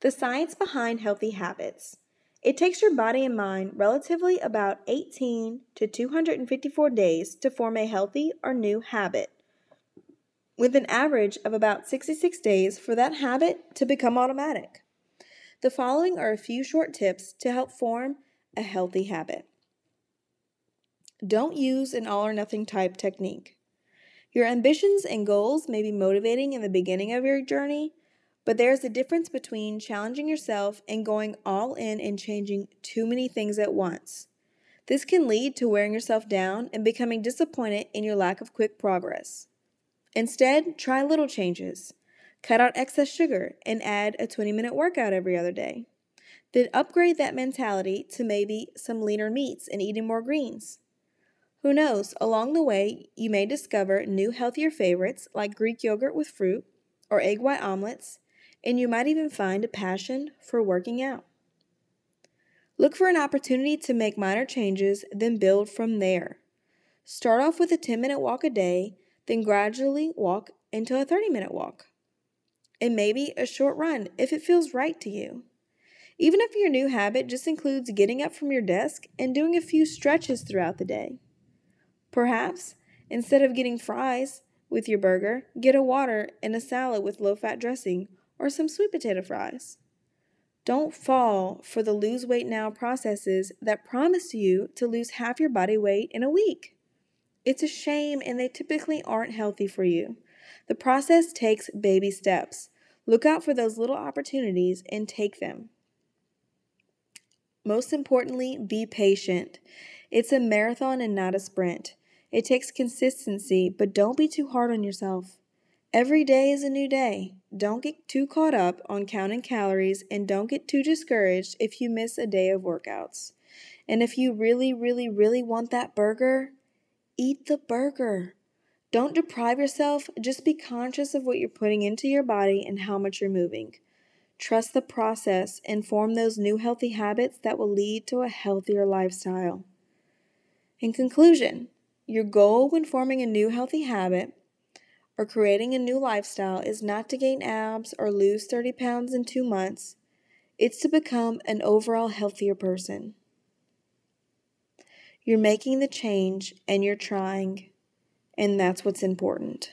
The science behind healthy habits. It takes your body and mind relatively about 18 to 254 days to form a healthy or new habit, with an average of about 66 days for that habit to become automatic. The following are a few short tips to help form a healthy habit. Don't use an all or nothing type technique. Your ambitions and goals may be motivating in the beginning of your journey, but there's a difference between challenging yourself and going all in and changing too many things at once. This can lead to wearing yourself down and becoming disappointed in your lack of quick progress. Instead, try little changes. Cut out excess sugar and add a 20 minute workout every other day. Then upgrade that mentality to maybe some leaner meats and eating more greens. Who knows, along the way, you may discover new healthier favorites like Greek yogurt with fruit or egg white omelets, and you might even find a passion for working out. Look for an opportunity to make minor changes, then build from there. Start off with a 10 minute walk a day, then gradually walk into a 30 minute walk. And maybe a short run if it feels right to you. Even if your new habit just includes getting up from your desk and doing a few stretches throughout the day. Perhaps, instead of getting fries with your burger, get a water and a salad with low fat dressing or some sweet potato fries. Don't fall for the lose weight now processes that promise you to lose half your body weight in a week. It's a shame and they typically aren't healthy for you. The process takes baby steps. Look out for those little opportunities and take them. Most importantly, be patient. It's a marathon and not a sprint. It takes consistency, but don't be too hard on yourself. Every day is a new day. Don't get too caught up on counting calories and don't get too discouraged if you miss a day of workouts. And if you really, really, really want that burger, eat the burger. Don't deprive yourself, just be conscious of what you're putting into your body and how much you're moving. Trust the process and form those new healthy habits that will lead to a healthier lifestyle. In conclusion, your goal when forming a new healthy habit or creating a new lifestyle is not to gain abs or lose 30 pounds in two months, it's to become an overall healthier person. You're making the change and you're trying, and that's what's important.